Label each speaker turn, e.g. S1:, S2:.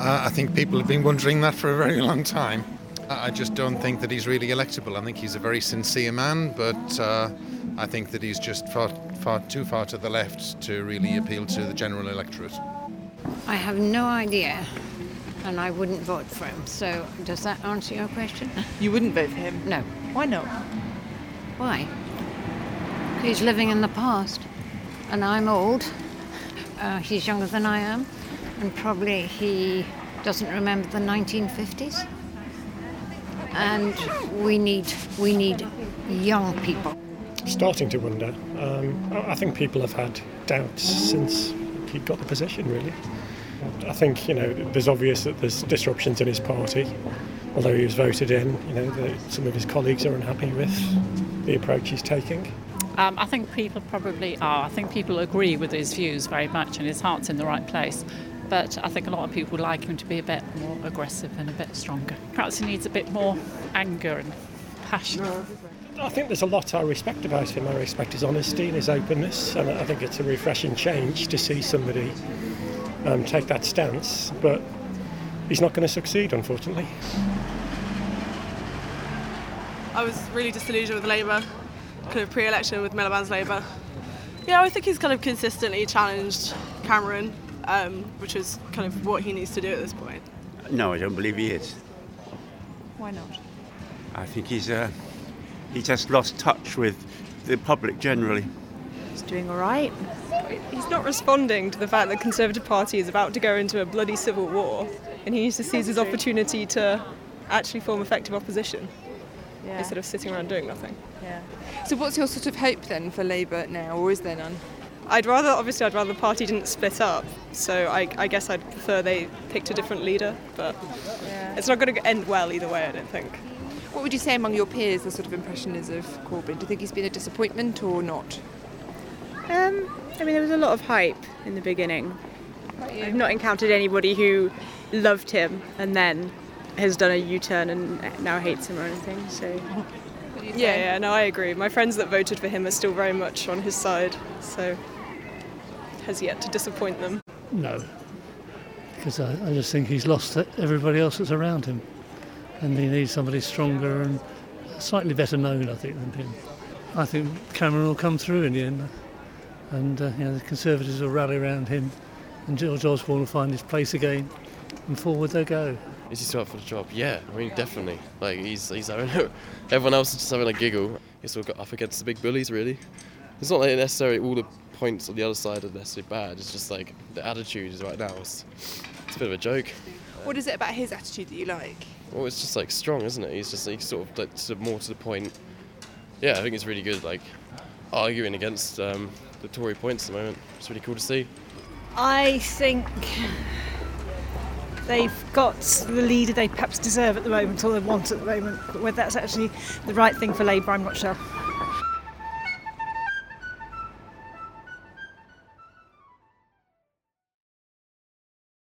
S1: Uh, I think people have been wondering that for a very long time. I just don't think that he's really electable. I think he's a very sincere man, but uh, I think that he's just far, far too far to the left to really appeal to the general electorate.
S2: I have no idea, and I wouldn't vote for him. So, does that answer your question?
S3: You wouldn't vote for him?
S2: No.
S3: Why not?
S2: Why? He's living in the past, and I'm old. Uh, he's younger than I am, and probably he doesn't remember the 1950s. And we need we need young people.
S4: Starting to wonder. Um, I I think people have had doubts since he got the position. Really, I think you know there's obvious that there's disruptions in his party. Although he was voted in, you know, the, some of his colleagues are unhappy with the approach he's taking.
S5: Um, I think people probably are. I think people agree with his views very much, and his heart's in the right place. But I think a lot of people would like him to be a bit more aggressive and a bit stronger. Perhaps he needs a bit more anger and passion.
S4: I think there's a lot I respect about him. I respect his honesty and his openness, and I think it's a refreshing change to see somebody um, take that stance. But he's not going to succeed, unfortunately.
S6: I was really disillusioned with Labour, kind of pre-election with Miliband's Labour. Yeah, I think he's kind of consistently challenged Cameron, um, which is kind of what he needs to do at this point.
S7: No, I don't believe he is.
S3: Why not?
S7: I think he's uh, he just lost touch with the public generally.
S3: He's doing all right.
S8: He's not responding to the fact that the Conservative Party is about to go into a bloody civil war, and he needs to seize his opportunity to actually form effective opposition
S3: Yeah.
S8: instead of sitting around doing nothing.
S3: yeah.
S9: So what's your sort of hope then for Labour now, or is there none?
S8: I'd rather, obviously, I'd rather the party didn't split up. So I, I guess I'd prefer they picked a different leader, but
S3: Yeah.
S8: it's not going to end well either way. I don't think.
S9: What would you say among your peers the sort of impression is of Corbyn? Do you think he's been a disappointment or not?
S10: Um, I mean, there was a lot of hype in the beginning. I've not encountered anybody who loved him and then has done a U-turn and now hates him or anything. So
S8: Yeah, yeah, no, I agree. My friends that voted for him are still very much on his side, so has yet to disappoint them.
S11: No, because I, I just think he's lost everybody else that's around him, and he needs somebody stronger and slightly better known, I think, than him. I think Cameron will come through in the end, and uh, you know, the Conservatives will rally around him, and George Osborne will find his place again, and forward they go.
S12: Is he still up for the job? Yeah, I mean definitely. Like he's he's having everyone else is just having a giggle. He's still got up against the big bullies really. It's not like necessarily all the points on the other side are necessarily bad. It's just like the attitude is right now. It's, it's a bit of a joke.
S9: What is it about his attitude that you like?
S12: Well, it's just like strong, isn't it? He's just he's sort of like sort of more to the point. Yeah, I think it's really good. Like arguing against um, the Tory points at the moment. It's really cool to see.
S13: I think they've got the leader they perhaps deserve at the moment or they want at the moment. But whether that's actually the right thing for Labour, I'm not sure.